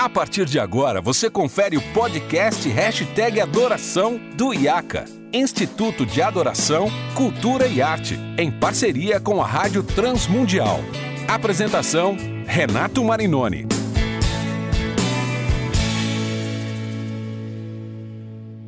A partir de agora, você confere o podcast Hashtag Adoração do IACA, Instituto de Adoração, Cultura e Arte, em parceria com a Rádio Transmundial. Apresentação, Renato Marinoni.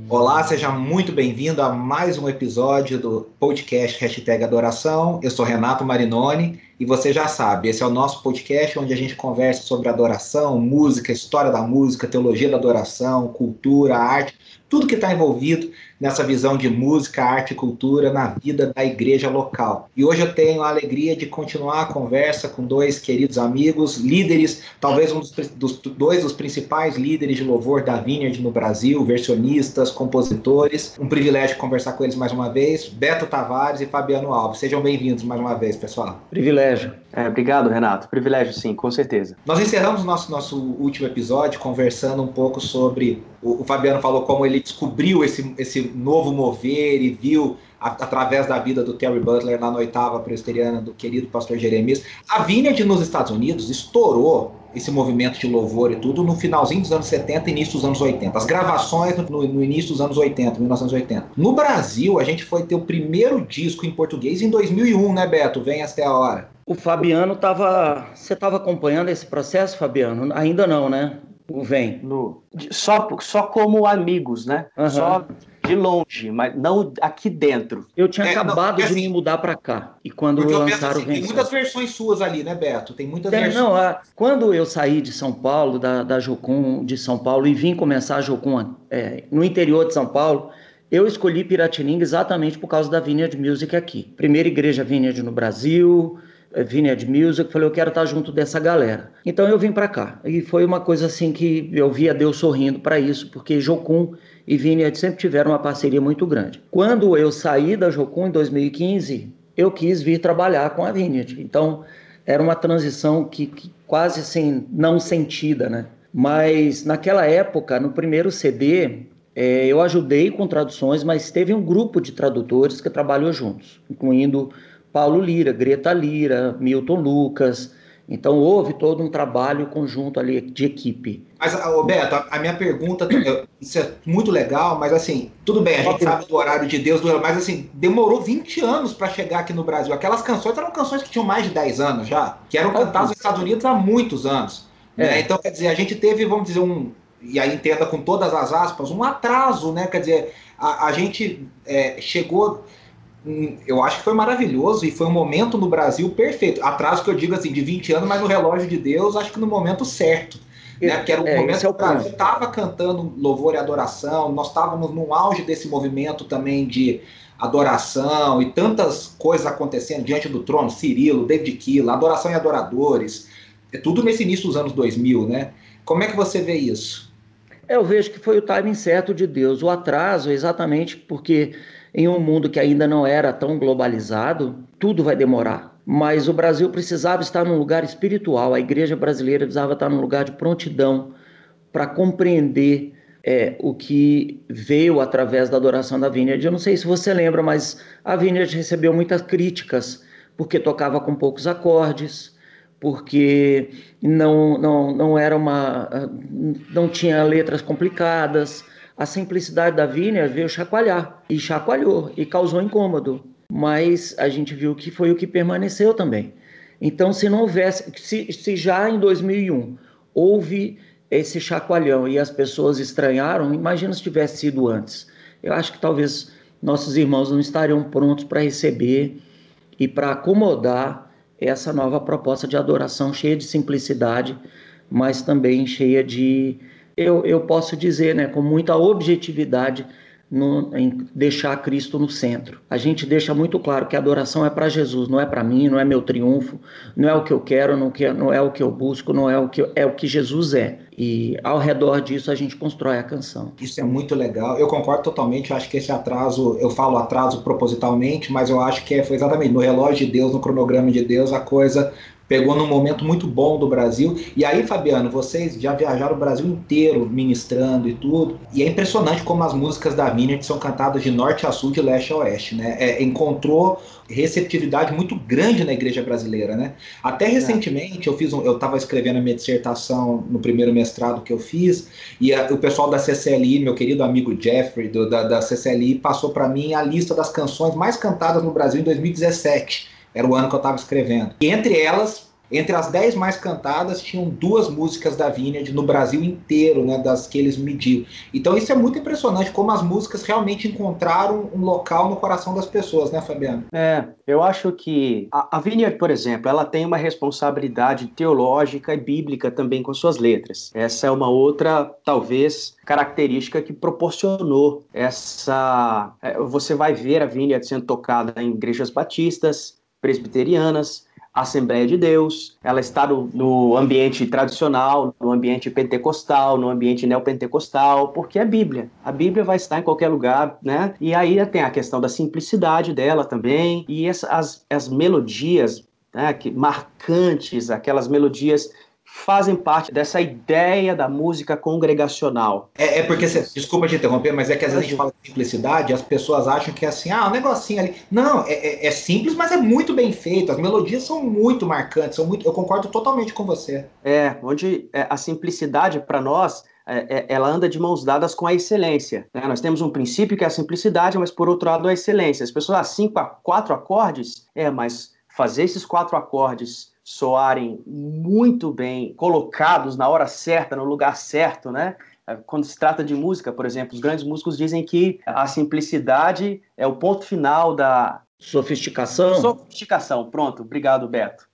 Olá, seja muito bem-vindo a mais um episódio do podcast Hashtag Adoração. Eu sou Renato Marinoni e você já sabe, esse é o nosso podcast onde a gente conversa sobre adoração, música, história da música, teologia da adoração, cultura, arte, tudo que está envolvido nessa visão de música, arte e cultura na vida da igreja local. E hoje eu tenho a alegria de continuar a conversa com dois queridos amigos, líderes, talvez um dos, dos dois dos principais líderes de louvor da Vineyard no Brasil, versionistas, compositores. Um privilégio conversar com eles mais uma vez, Beto Tavares e Fabiano Alves. Sejam bem-vindos mais uma vez, pessoal. Privilégio. É, obrigado, Renato. Privilégio, sim, com certeza. Nós encerramos nosso nosso último episódio conversando um pouco sobre o, o Fabiano falou como ele descobriu esse, esse novo mover e viu a, através da vida do Terry Butler lá na oitava presbiteriana do querido pastor Jeremias. A Vineyard nos Estados Unidos estourou esse movimento de louvor e tudo no finalzinho dos anos 70 e início dos anos 80. As gravações no, no, início dos anos 80, 1980. No Brasil, a gente foi ter o primeiro disco em português em 2001, né, Beto? Vem até a hora. O Fabiano estava. Você estava acompanhando esse processo, Fabiano? Ainda não, né? O Vem. No... Só, só como amigos, né? Uhum. Só de longe, mas não aqui dentro. Eu tinha é, acabado não, de assim, me mudar para cá. E quando lançaram assim, o Tem muitas versões suas ali, né, Beto? Tem muitas tem, versões. Não, a, quando eu saí de São Paulo, da, da Jocum de São Paulo, e vim começar a Jocum é, no interior de São Paulo, eu escolhi Piratininga exatamente por causa da Vineyard Music aqui. Primeira igreja Vineyard no Brasil, Vineyard Music, falei, eu quero estar junto dessa galera. Então eu vim para cá. E foi uma coisa assim que eu via Deus sorrindo para isso, porque Jocum e Vineyard sempre tiveram uma parceria muito grande. Quando eu saí da Jocum em 2015, eu quis vir trabalhar com a Vineyard. Então, era uma transição que, que quase assim, não sentida, né? Mas naquela época, no primeiro CD, é, eu ajudei com traduções, mas teve um grupo de tradutores que trabalhou juntos, incluindo Paulo Lira, Greta Lira, Milton Lucas, então houve todo um trabalho conjunto ali de equipe. Mas, Roberto, a minha pergunta, isso é muito legal, mas assim, tudo bem, a gente sabe do horário de Deus, mas assim, demorou 20 anos para chegar aqui no Brasil. Aquelas canções eram canções que tinham mais de 10 anos já, que eram cantadas nos Estados Unidos há muitos anos. Né? É. Né? Então, quer dizer, a gente teve, vamos dizer, um, e aí entenda com todas as aspas, um atraso, né? Quer dizer, a, a gente é, chegou eu acho que foi maravilhoso e foi um momento no Brasil perfeito. Atraso que eu digo assim, de 20 anos, mas no relógio de Deus, acho que no momento certo. Né? Porque era o é, momento é que o Brasil estava cantando louvor e adoração, nós estávamos no auge desse movimento também de adoração e tantas coisas acontecendo diante do trono, Cirilo, David Killa, adoração e adoradores, é tudo nesse início dos anos 2000, né? Como é que você vê isso? Eu vejo que foi o timing certo de Deus. O atraso, exatamente porque em um mundo que ainda não era tão globalizado, tudo vai demorar. Mas o Brasil precisava estar num lugar espiritual, a igreja brasileira precisava estar num lugar de prontidão para compreender é, o que veio através da adoração da Vineyard. Eu não sei se você lembra, mas a Vineyard recebeu muitas críticas porque tocava com poucos acordes, porque não, não, não era uma. não tinha letras complicadas a simplicidade da Viner veio chacoalhar, e chacoalhou, e causou incômodo. Mas a gente viu que foi o que permaneceu também. Então, se não houvesse, se, se já em 2001 houve esse chacoalhão e as pessoas estranharam, imagina se tivesse sido antes. Eu acho que talvez nossos irmãos não estariam prontos para receber e para acomodar essa nova proposta de adoração cheia de simplicidade, mas também cheia de eu, eu posso dizer né, com muita objetividade no, em deixar Cristo no centro. A gente deixa muito claro que a adoração é para Jesus, não é para mim, não é meu triunfo, não é o que eu quero, não, que, não é o que eu busco, não é o que é o que Jesus é. E ao redor disso a gente constrói a canção. Isso é muito legal. Eu concordo totalmente. Eu acho que esse atraso, eu falo atraso propositalmente, mas eu acho que é, foi exatamente no relógio de Deus, no cronograma de Deus, a coisa pegou num momento muito bom do Brasil. E aí, Fabiano, vocês já viajaram o Brasil inteiro ministrando e tudo. E é impressionante como as músicas da Vineyard são cantadas de norte a sul, de leste a oeste, né? É, encontrou receptividade muito grande na igreja brasileira, né? Até é. recentemente eu fiz um, eu estava escrevendo a minha dissertação no primeiro mestrado que eu fiz e a, o pessoal da CCLI, meu querido amigo Jeffrey do, da, da CCLI, passou para mim a lista das canções mais cantadas no Brasil em 2017. Era o ano que eu estava escrevendo. E entre elas, entre as dez mais cantadas, tinham duas músicas da Vineyard no Brasil inteiro, né, das que eles mediam. Então isso é muito impressionante, como as músicas realmente encontraram um local no coração das pessoas, né, Fabiano? É, eu acho que a, a Vineyard, por exemplo, ela tem uma responsabilidade teológica e bíblica também com suas letras. Essa é uma outra, talvez, característica que proporcionou essa. É, você vai ver a Vineyard sendo tocada em igrejas batistas, presbiterianas, Assembleia de Deus, ela está no, no, ambiente tradicional, no ambiente pentecostal, no ambiente neopentecostal, porque é Bíblia. A Bíblia vai estar em qualquer lugar, né? E aí tem a questão da simplicidade dela também, e essa, as, as melodias né, que, marcantes, aquelas melodias fazem parte dessa ideia da música congregacional. É, é porque, cê, desculpa te interromper, mas é que às vezes a gente fala de simplicidade, as pessoas acham que é assim, ah, um negocinho ali. Não, é, é, é, simples, mas é muito bem feito. As melodias são muito marcantes, são muito. Eu concordo totalmente com você. É, onde é, a simplicidade para nós é, ela anda de mãos dadas com a excelência. Né? Nós temos um princípio que é a simplicidade, mas por outro lado a excelência. As pessoas, ah, cinco, quatro acordes, é, mas fazer esses quatro acordes soarem muito bem colocados na hora certa, no lugar certo, né? Quando se trata de música, por exemplo, os grandes músicos dizem que a simplicidade é o ponto final da sofisticação. Sofisticação, pronto, obrigado, Beto.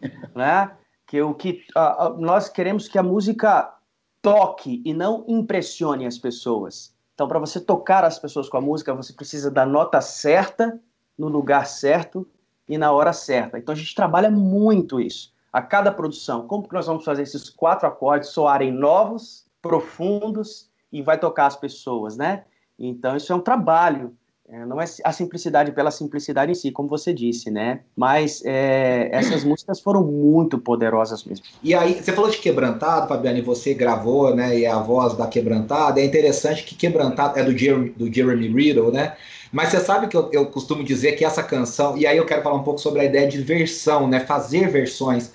né? Que o que uh, nós queremos que a música toque e não impressione as pessoas. Então, para você tocar as pessoas com a música, você precisa da nota certa, no lugar certo e na hora certa. Então a gente trabalha muito isso. A cada produção, como que nós vamos fazer esses quatro acordes soarem novos, profundos e vai tocar as pessoas, né? Então isso é um trabalho. É, não é a simplicidade pela simplicidade em si, como você disse, né? Mas é, essas músicas foram muito poderosas mesmo. E aí, você falou de Quebrantado, Fabiane, você gravou, né? E a voz da Quebrantado. É interessante que Quebrantado é do Jeremy, do Jeremy Riddle, né? Mas você sabe que eu, eu costumo dizer que essa canção, e aí eu quero falar um pouco sobre a ideia de versão, né? Fazer versões.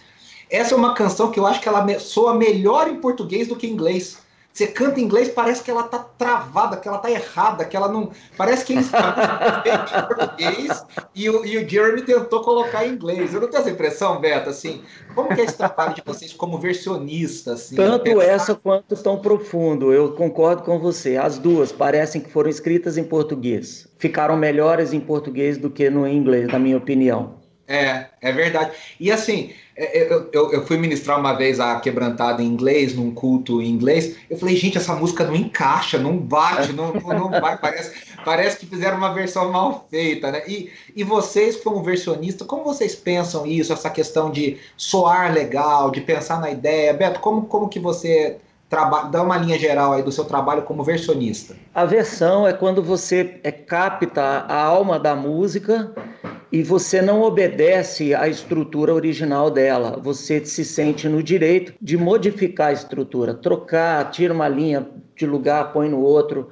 Essa é uma canção que eu acho que ela soa melhor em português do que em inglês. Você canta em inglês, parece que ela tá travada, que ela tá errada, que ela não. Parece que eles em português e o, e o Jeremy tentou colocar em inglês. Eu não tenho essa impressão, Beto, assim. Como que é esse trabalho de vocês como versionista? Assim, Tanto essa quanto tão profundo. Eu concordo com você. As duas parecem que foram escritas em português. Ficaram melhores em português do que no inglês, na minha opinião. É, é verdade. E assim, é, é, eu, eu, eu, fui ministrar uma vez a quebrantada em inglês, num culto em inglês. Eu falei, gente, essa música não encaixa, não bate, não, não vai. Parece, parece que fizeram uma versão mal feita, né? E, e vocês, como versionista, como vocês pensam isso, essa questão de soar legal, de pensar na ideia? Beto, como, como que você trabalha, dá uma linha geral aí do seu trabalho como versionista? A versão é quando você é, capta a alma da música e você não obedece à estrutura original dela. Você se sente no direito de modificar a estrutura, trocar, tira uma linha de lugar, põe no outro,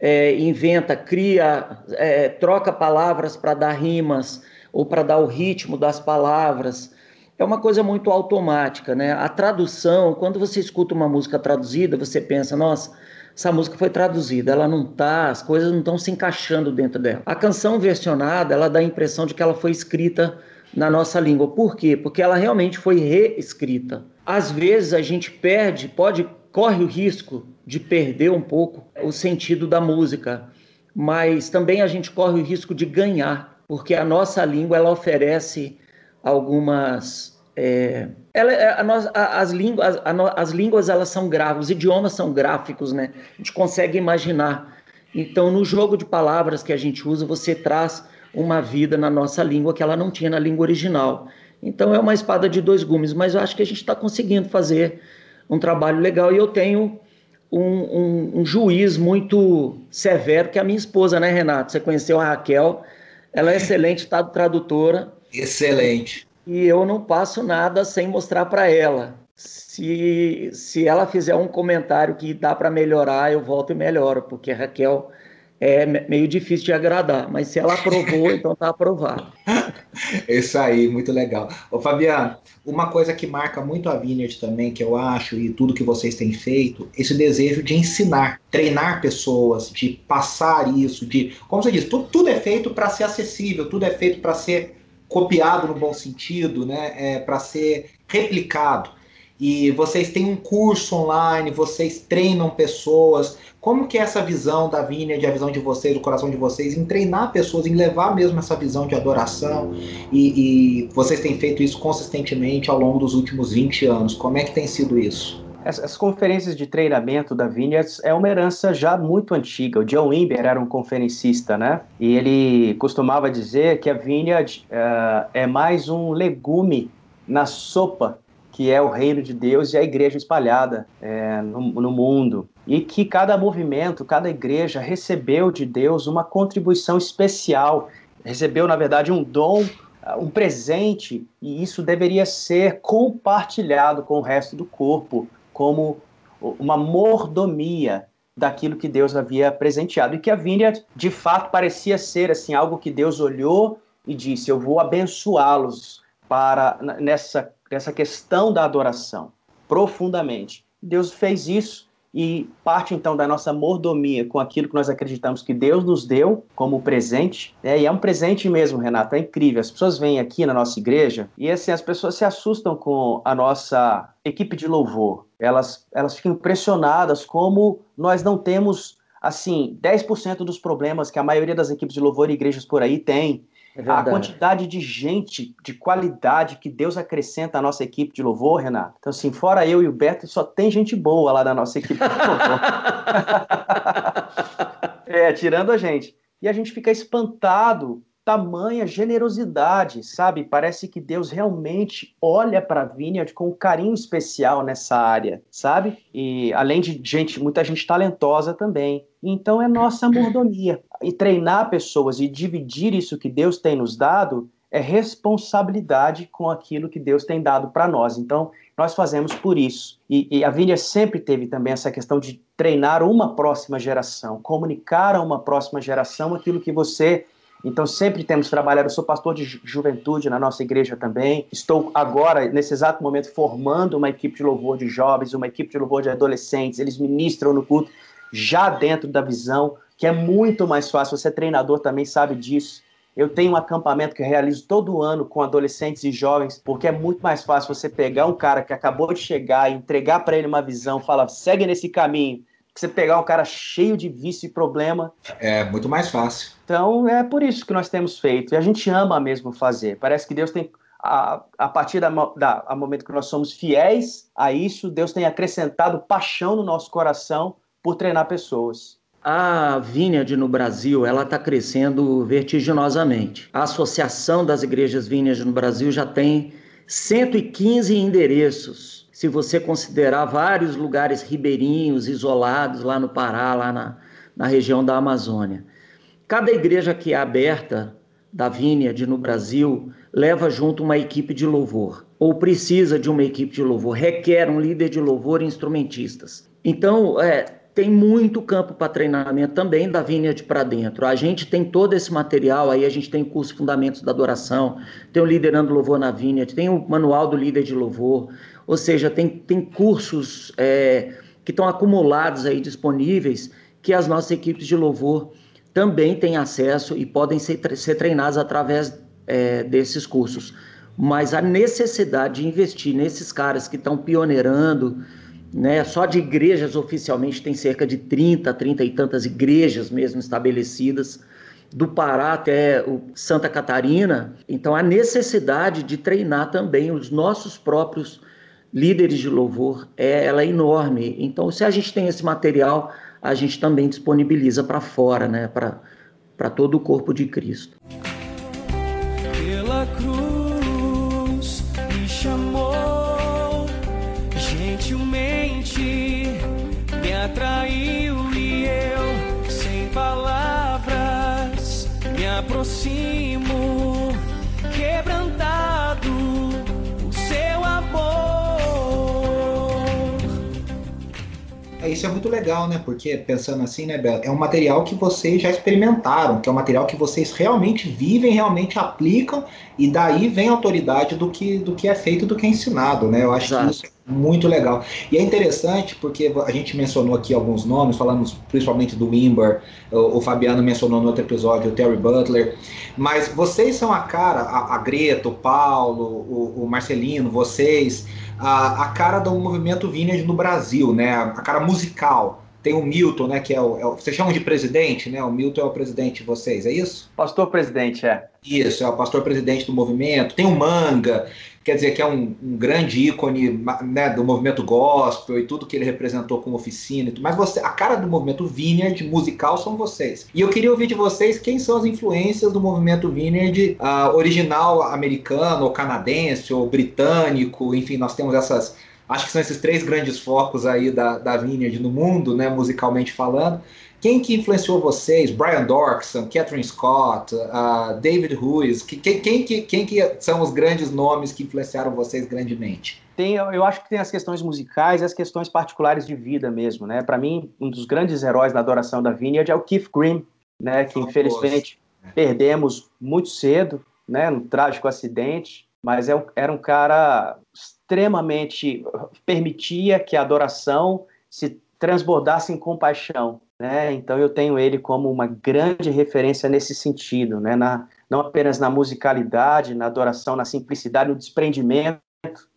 é, inventa, cria, é, troca palavras para dar rimas ou para dar o ritmo das palavras. É uma coisa muito automática, né? A tradução, quando você escuta uma música traduzida, você pensa, nossa essa música foi traduzida, ela não tá, as coisas não estão se encaixando dentro dela. A canção versionada, ela dá a impressão de que ela foi escrita na nossa língua. Por quê? Porque ela realmente foi reescrita. Às vezes a gente perde, pode corre o risco de perder um pouco o sentido da música, mas também a gente corre o risco de ganhar, porque a nossa língua ela oferece algumas é, ela, é, a, a, as, línguas, a, as línguas elas são gráficos, os idiomas são gráficos, né? A gente consegue imaginar. Então, no jogo de palavras que a gente usa, você traz uma vida na nossa língua que ela não tinha na língua original. Então, é uma espada de dois gumes, mas eu acho que a gente está conseguindo fazer um trabalho legal e eu tenho um, um, um, juiz muito severo, que é a minha esposa, né, Renato? Você conheceu a Raquel, ela é excelente, tá tradutora. Excelente e eu não passo nada sem mostrar para ela. Se, se ela fizer um comentário que dá para melhorar, eu volto e melhoro, porque a Raquel é meio difícil de agradar, mas se ela aprovou, então está aprovado. Isso aí, muito legal. Ô Fabiano, uma coisa que marca muito a Vineyard também, que eu acho, e tudo que vocês têm feito, esse desejo de ensinar, treinar pessoas, de passar isso, de. Como você diz, tudo, tudo é feito para ser acessível, tudo é feito para ser copiado no bom sentido, né? É, para ser replicado e vocês têm um curso online, vocês treinam pessoas. Como que é essa visão da Vineyard, a visão de vocês, do coração de vocês, em treinar pessoas, em levar mesmo essa visão de adoração? E, e vocês têm feito isso consistentemente ao longo dos últimos 20 anos. Como é que tem sido isso? As conferências de treinamento da Vineyard é uma herança já muito antiga. O John Wimber era um conferencista, né? E ele costumava dizer que a Vineyard uh, é mais um legume na sopa que é o reino de Deus e a igreja espalhada é, no, no mundo. E que cada movimento, cada igreja recebeu de Deus uma contribuição especial, recebeu, na verdade, um dom um presente e isso deveria ser compartilhado com o resto do corpo como uma mordomia daquilo que Deus havia presenteado e que a Vineyard de fato parecia ser assim algo que Deus olhou e disse eu vou abençoá-los para nessa essa questão da adoração profundamente. Deus fez isso e parte então da nossa mordomia com aquilo que nós acreditamos que Deus nos deu como presente. Né? E é um presente mesmo, Renato, é incrível. As pessoas vêm aqui na nossa igreja e assim as pessoas se assustam com a nossa equipe de louvor. Elas, elas ficam impressionadas como nós não temos assim 10% dos problemas que a maioria das equipes de louvor e igrejas por aí tem é a quantidade de gente de qualidade que Deus acrescenta à nossa equipe de louvor, Renato. Então, assim, fora eu e o Beto, só tem gente boa lá na nossa equipe de louvor. é, tirando a gente. E a gente fica espantado tamanha generosidade, sabe? Parece que Deus realmente olha para a Vineyard com um carinho especial nessa área, sabe? E além de gente, muita gente talentosa também. Então é nossa mordomia. E treinar pessoas e dividir isso que Deus tem nos dado é responsabilidade com aquilo que Deus tem dado para nós. Então, nós fazemos por isso. E, e a Vineyard sempre teve também essa questão de treinar uma próxima geração, comunicar a uma próxima geração aquilo que você então, sempre temos trabalhado. Eu sou pastor de juventude na nossa igreja também. Estou agora, nesse exato momento, formando uma equipe de louvor de jovens, uma equipe de louvor de adolescentes. Eles ministram no culto já dentro da visão, que é muito mais fácil. Você é treinador também sabe disso. Eu tenho um acampamento que eu realizo todo ano com adolescentes e jovens, porque é muito mais fácil você pegar um cara que acabou de chegar entregar para ele uma visão, falar, segue nesse caminho você pegar um cara cheio de vício e problema. É muito mais fácil. Então é por isso que nós temos feito. E a gente ama mesmo fazer. Parece que Deus tem. A, a partir da, da a momento que nós somos fiéis a isso, Deus tem acrescentado paixão no nosso coração por treinar pessoas. A Vineyard no Brasil, ela está crescendo vertiginosamente. A Associação das Igrejas Vineyard no Brasil já tem 115 endereços se você considerar vários lugares ribeirinhos, isolados lá no Pará, lá na, na região da Amazônia. Cada igreja que é aberta da Vineyard no Brasil leva junto uma equipe de louvor, ou precisa de uma equipe de louvor, requer um líder de louvor e instrumentistas. Então, é, tem muito campo para treinamento também da Vineyard para dentro. A gente tem todo esse material aí, a gente tem o curso Fundamentos da Adoração, tem o Liderando Louvor na Vineyard, tem o Manual do Líder de Louvor, ou seja, tem, tem cursos é, que estão acumulados aí disponíveis que as nossas equipes de louvor também têm acesso e podem ser, ser treinadas através é, desses cursos. Mas a necessidade de investir nesses caras que estão pioneirando, né? Só de igrejas oficialmente tem cerca de 30, 30 e tantas igrejas mesmo estabelecidas, do Pará até Santa Catarina. Então a necessidade de treinar também os nossos próprios líderes de louvor é ela é enorme. Então se a gente tem esse material, a gente também disponibiliza para fora, né? Para todo o corpo de Cristo. Pela cruz me chamou gentilmente me atraiu isso é muito legal, né? Porque pensando assim, né, Bela, é um material que vocês já experimentaram, que é um material que vocês realmente vivem, realmente aplicam, e daí vem a autoridade do que, do que é feito, do que é ensinado, né? Eu acho Exato. que isso é muito legal. E é interessante porque a gente mencionou aqui alguns nomes, falamos principalmente do Wimber, o, o Fabiano mencionou no outro episódio o Terry Butler, mas vocês são a cara, a, a Greta, o Paulo, o, o Marcelino, vocês a, a cara do movimento vintage no Brasil, né? A, a, cara musical. Tem o Milton, né? Que é o, é o, Vocês chamam de presidente, né? O Milton é o presidente de vocês, é isso? Pastor presidente, é. Isso, é o pastor presidente do movimento. Tem o Manga, quer dizer que é um, um, grande ícone né, do movimento gospel e tudo que ele representou como oficina. Mas você, a cara do movimento Vineyard musical são vocês. E eu queria ouvir de vocês quem são as influências do movimento Vineyard uh, original americano, ou canadense, ou britânico, enfim, nós temos essas. Acho que são esses três grandes focos aí da, da Vineyard no mundo, né, musicalmente falando. Quem que influenciou vocês? Brian Dorkson, Catherine Scott, uh, David Ruiz. Quem, quem, quem, quem que são os grandes nomes que influenciaram vocês grandemente? Tem, eu acho que tem as questões musicais e as questões particulares de vida mesmo, né? Para mim, um dos grandes heróis da adoração da Vineyard é o Keith Green, né? Que infelizmente perdemos muito cedo, né? Num trágico acidente, mas é era um cara extremamente permitia que a adoração se transbordasse em compaixão, né? Então eu tenho ele como uma grande referência nesse sentido, né? Na, não apenas na musicalidade, na adoração, na simplicidade, no desprendimento.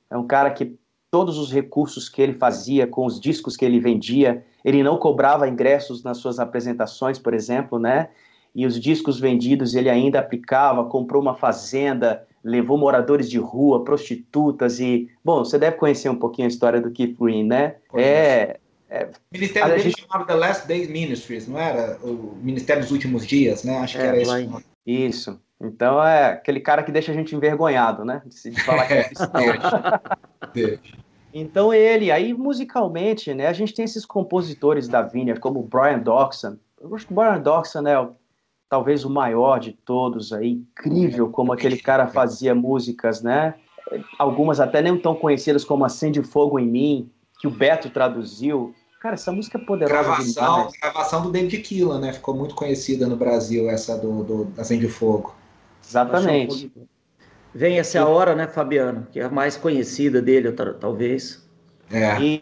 É um cara que todos os recursos que ele fazia com os discos que ele vendia, ele não cobrava ingressos nas suas apresentações, por exemplo, né? E os discos vendidos ele ainda aplicava, comprou uma fazenda, levou moradores de rua, prostitutas e, bom, você deve conhecer um pouquinho a história do Keith Green, né? É, é, o ministério dele gente... chamava The Last Days Ministries, não era? O Ministério dos Últimos Dias, né? Acho é, que era isso. Isso. Então é aquele cara que deixa a gente envergonhado, né? De falar que é cristão. então ele, aí musicalmente, né? A gente tem esses compositores da Vineyard, como o Brian Doxon. Eu acho que o Brian Doxon é o, talvez o maior de todos aí, incrível como aquele cara fazia músicas, né? Algumas até nem tão conhecidas como Acende Fogo em Mim, que o Beto traduziu. Cara, essa música é poderosa. Gravação, demais. gravação do David Killa, né? Ficou muito conhecida no Brasil, essa do, do Acende Fogo. Exatamente. Vem essa hora, né, Fabiano? Que é a mais conhecida dele, talvez. É, e,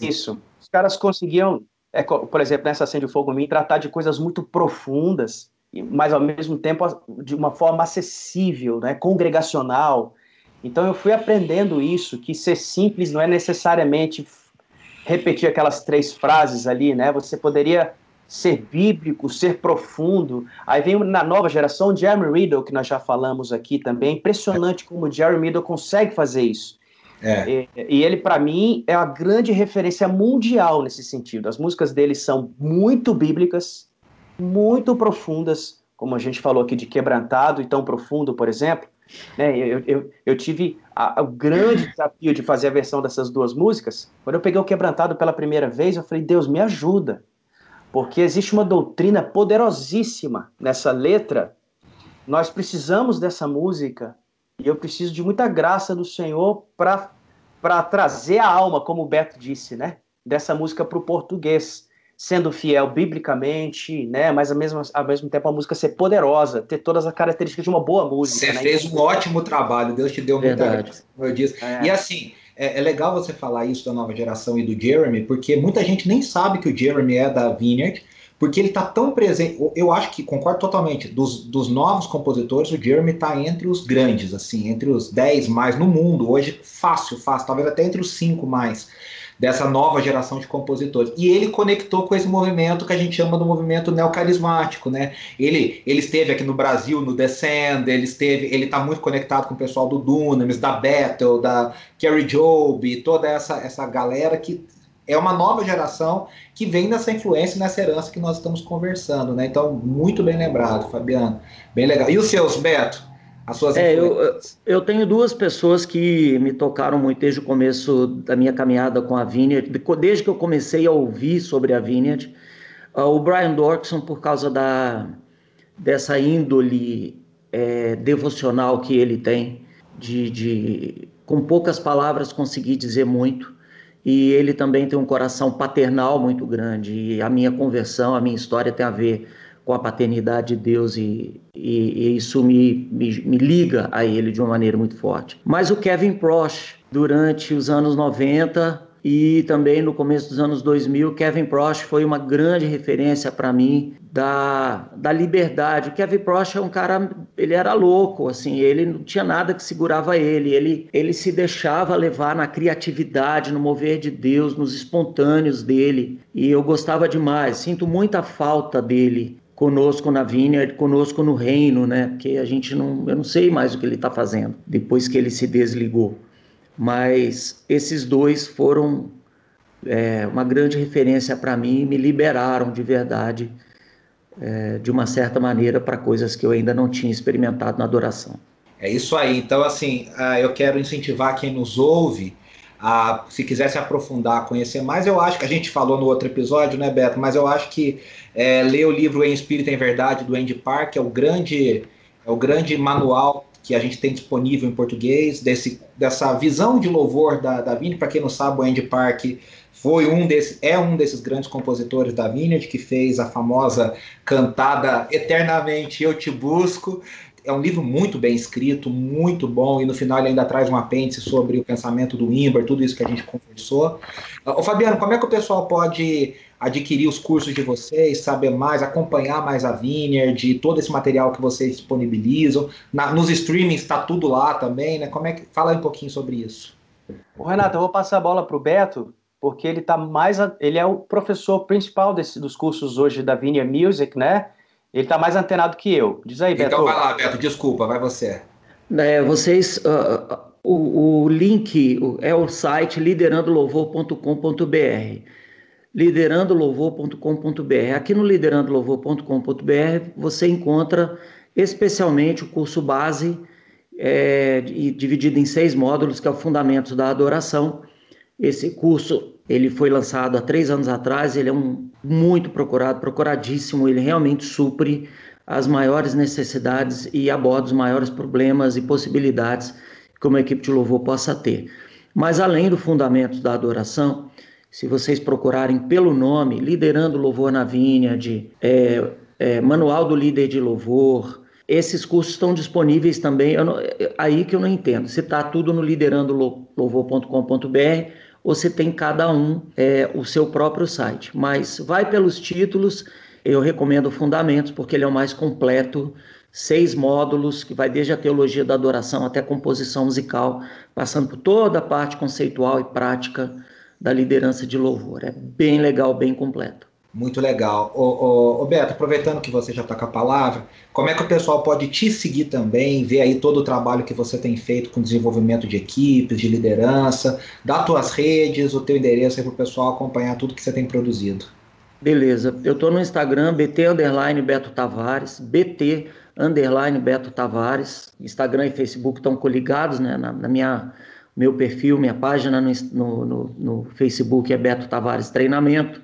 isso. Os caras conseguiam, é, por exemplo, nessa Acende Fogo Mim, tratar de coisas muito profundas, mas ao mesmo tempo de uma forma acessível, né, congregacional. Então eu fui aprendendo isso, que ser simples não é necessariamente repetir aquelas três frases ali, né? Você poderia ser bíblico, ser profundo. Aí vem na nova geração Jeremy Riddle, que nós já falamos aqui também. Impressionante como o Jeremy Riddle consegue fazer isso. É. E, e, ele, para mim, é a grande referência mundial nesse sentido. As músicas dele são muito bíblicas, muito profundas, como a gente falou aqui de Quebrantado e Tão Profundo, por exemplo. Né? Eu, eu, eu tive a, o grande desafio de fazer a versão dessas duas músicas. Quando eu peguei o Quebrantado pela primeira vez, eu falei, Deus, me ajuda. Porque existe uma doutrina poderosíssima nessa letra. Nós precisamos dessa música e eu preciso de muita graça do Senhor para trazer a alma, como o Beto disse, né? Dessa música para o português sendo fiel biblicamente, né? Mas ao mesmo, ao mesmo tempo a música ser poderosa, ter todas as características de uma boa música. Você né? fez um ótimo trabalho, Deus te deu muita graça. É. E assim, é, é, legal você falar isso da nova geração e do Jeremy, porque muita gente nem sabe que o Jeremy é da Vineyard, porque ele está tão presente. Eu acho que concordo totalmente. Dos, dos novos compositores, o Jeremy está entre os grandes, assim, entre os 10 mais no mundo. Hoje, fácil, fácil, talvez até entre os 5 mais dessa nova geração de compositores. E ele conectou com esse movimento que a gente chama do movimento neocarismático, né? Ele, ele esteve aqui no Brasil no Descend, ele esteve, ele está muito conectado com o pessoal do Dunamis, da Battle, da Kerry Job, toda essa, essa galera que é uma nova geração que vem nessa influência, nessa herança que nós estamos conversando, né? Então, muito bem lembrado, Fabiano. Bem legal. E os seus, Beto? As suas é, eu, eu tenho duas pessoas que me tocaram muito desde o começo da minha caminhada com a Vineyard, desde que eu comecei a ouvir sobre a Vineyard. Uh, o Brian Dorkson, por causa da, dessa índole é, devocional que ele tem, de, de, com poucas palavras conseguir dizer muito. e ele também tem um coração paternal muito grande. E a minha conversão, a minha história tem a ver com a paternidade de Deus e, e, e isso me, me, me, liga a ele de uma maneira muito forte. Mas o Kevin Prosch, durante os anos 90, e também no começo dos anos 2000, Kevin Prost foi uma grande referência para mim da, da liberdade. O Kevin Prost é um cara, ele era louco, assim, ele não tinha nada que segurava ele, ele, ele se deixava levar na criatividade, no mover de Deus, nos espontâneos dele, e eu gostava demais. Sinto muita falta dele conosco na Vineyard, conosco no reino, né? Porque a gente não, eu não sei mais o que ele está fazendo depois que ele se desligou mas esses dois foram é, uma grande referência para mim e me liberaram de verdade, é, de uma certa maneira, para coisas que eu ainda não tinha experimentado na adoração. É isso aí. Então, assim, ah, eu quero incentivar quem nos ouve a, se quiser se aprofundar, conhecer mais, eu acho que a gente falou no outro episódio, né, Beto? Mas eu acho que é, ler o livro Em Espírito em Verdade do Andy Park é o grande, é o grande manual que a gente tem disponível em português, desse, dessa visão de louvor da, da Vini. Para quem não sabe, o Andy Park foi um desses, é um desses grandes compositores da Vineyard, que fez a famosa cantada Eternamente Eu Te Busco. É um livro muito bem escrito, muito bom, e no final ele ainda traz um apêndice sobre o pensamento do Imber, tudo isso que a gente conversou. Ô Fabiano, como é que o pessoal pode adquirir os cursos de vocês, saber mais, acompanhar mais a Vineyard, todo esse material que vocês disponibilizam. Na, nos streamings está tudo lá também, né? Como é que fala um pouquinho sobre isso? O Renato, eu vou passar a bola para o Beto, porque ele tá mais, ele é o professor principal desse, dos cursos hoje da Vineyard Music, né? Ele está mais antenado que eu. Diz aí, Beto. Então vai lá, Beto. Desculpa, vai você. É, vocês, uh, o, o, link é o site liderandolouvor.com.br liderandolouvor.com.br. Aqui no liderandolouvor.com.br você encontra especialmente o curso base é, dividido em seis módulos, que é o Fundamentos da Adoração. Esse curso ele foi lançado há três anos atrás, ele é um, muito procurado, procuradíssimo, ele realmente supre as maiores necessidades e aborda os maiores problemas e possibilidades que uma equipe de louvor possa ter. Mas além do Fundamentos da Adoração, se vocês procurarem pelo nome, Liderando Louvor na Vineyard, é, é, Manual do Líder de Louvor, esses cursos estão disponíveis também. Não, é, aí que eu não entendo. Se está tudo no liderandolouvor.com.br se tem cada um é, o seu próprio site. Mas vai pelos títulos, eu recomendo Fundamentos, porque ele é o mais completo. Seis módulos, que vai desde a teologia da adoração até a composição musical, passando por toda a parte conceitual e prática da liderança de louvor. É bem legal, bem completo. Muito legal. Ô, ô, ô Beto, aproveitando que você já está com a palavra, como é que o pessoal pode te seguir também, ver aí todo o trabalho que você tem feito com desenvolvimento de equipes, de liderança, dá tuas redes, o teu endereço aí para o pessoal acompanhar tudo que você tem produzido. Beleza. Eu estou no Instagram, BT Underline Beto Tavares, BT Underline Beto Tavares. Instagram e Facebook estão coligados né, na, na minha meu perfil, minha página no, no, no, Facebook é Beto Tavares Treinamento.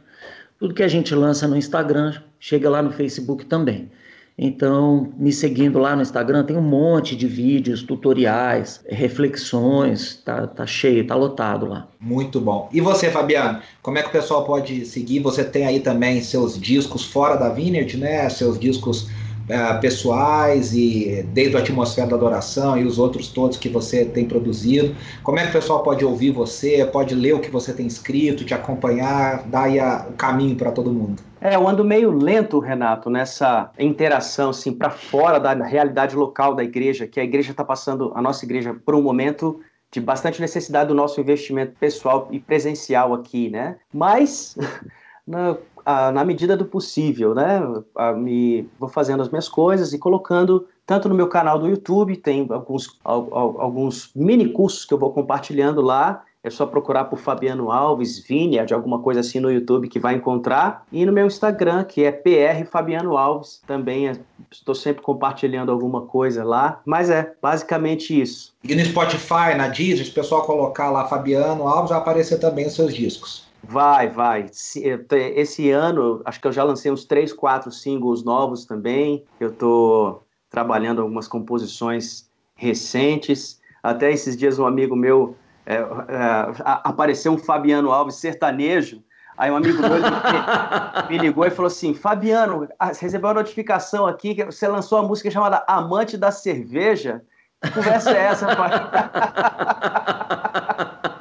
Tudo que a gente lança no Instagram chega lá no Facebook também. Então, me seguindo lá no Instagram, tem um monte de vídeos, tutoriais, reflexões, tá, tá cheio, tá lotado lá. Muito bom. E você, Fabiano, como é que o pessoal pode seguir? Você tem aí também seus discos fora da Vineyard, né? Seus discos uh, pessoais e desde a atmosfera da adoração e os outros todos que você tem produzido. Como é que o pessoal pode ouvir você, pode ler o que você tem escrito, te acompanhar, dar a, o caminho para todo mundo? É, eu ando meio lento, Renato, nessa interação assim para fora da realidade local da igreja, que a igreja está passando, a nossa igreja, por um momento de bastante necessidade do nosso investimento pessoal e presencial aqui, né? Mas na, na medida do possível, né? me, vou fazendo as minhas coisas e colocando tanto no meu canal do YouTube, tem alguns, alguns mini cursos que eu vou compartilhando lá. É só procurar por Fabiano Alves, Vineyard, alguma coisa assim no YouTube que vai encontrar. E no meu Instagram, que é PR Fabiano Alves, também é, estou sempre compartilhando alguma coisa lá. Mas é basicamente isso. E no Spotify, na Deezer, se o pessoal colocar lá Fabiano Alves, vai aparecer também os seus discos. Vai, vai. Esse ano, acho que eu já lancei uns três, quatro singles novos também. Eu estou trabalhando algumas composições recentes. Até esses dias um amigo meu é, é, apareceu um Fabiano Alves sertanejo. Aí um amigo meu me ligou e falou assim: Fabiano, ah, recebeu uma notificação aqui que você lançou uma música chamada Amante da Cerveja. Que conversa é essa, pai?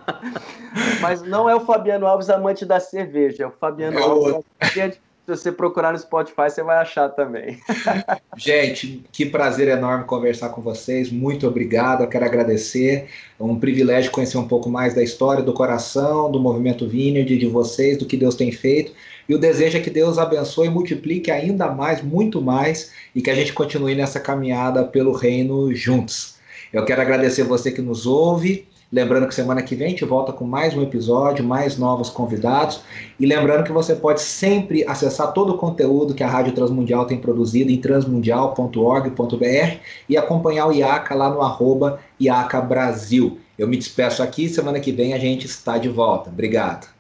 Mas não é o Fabiano Alves amante da cerveja, é o Fabiano é Alves se você procurar no Spotify, você vai achar também. Gente, que prazer enorme conversar com vocês. Muito obrigado. Eu quero agradecer. É um privilégio conhecer um pouco mais da história, do coração, do movimento Vineyard, de vocês, do que Deus tem feito. E o desejo é que Deus abençoe e multiplique ainda mais, muito mais, e que a gente continue nessa caminhada pelo reino juntos. Eu quero agradecer você que nos ouve. Lembrando que semana que vem a gente volta com mais um episódio, mais novos convidados. E lembrando que você pode sempre acessar todo o conteúdo que a Rádio Transmundial tem produzido em transmundial.org.br e acompanhar o IACA lá no arroba IACA Brasil. Eu me despeço aqui, semana que vem a gente está de volta. Obrigado.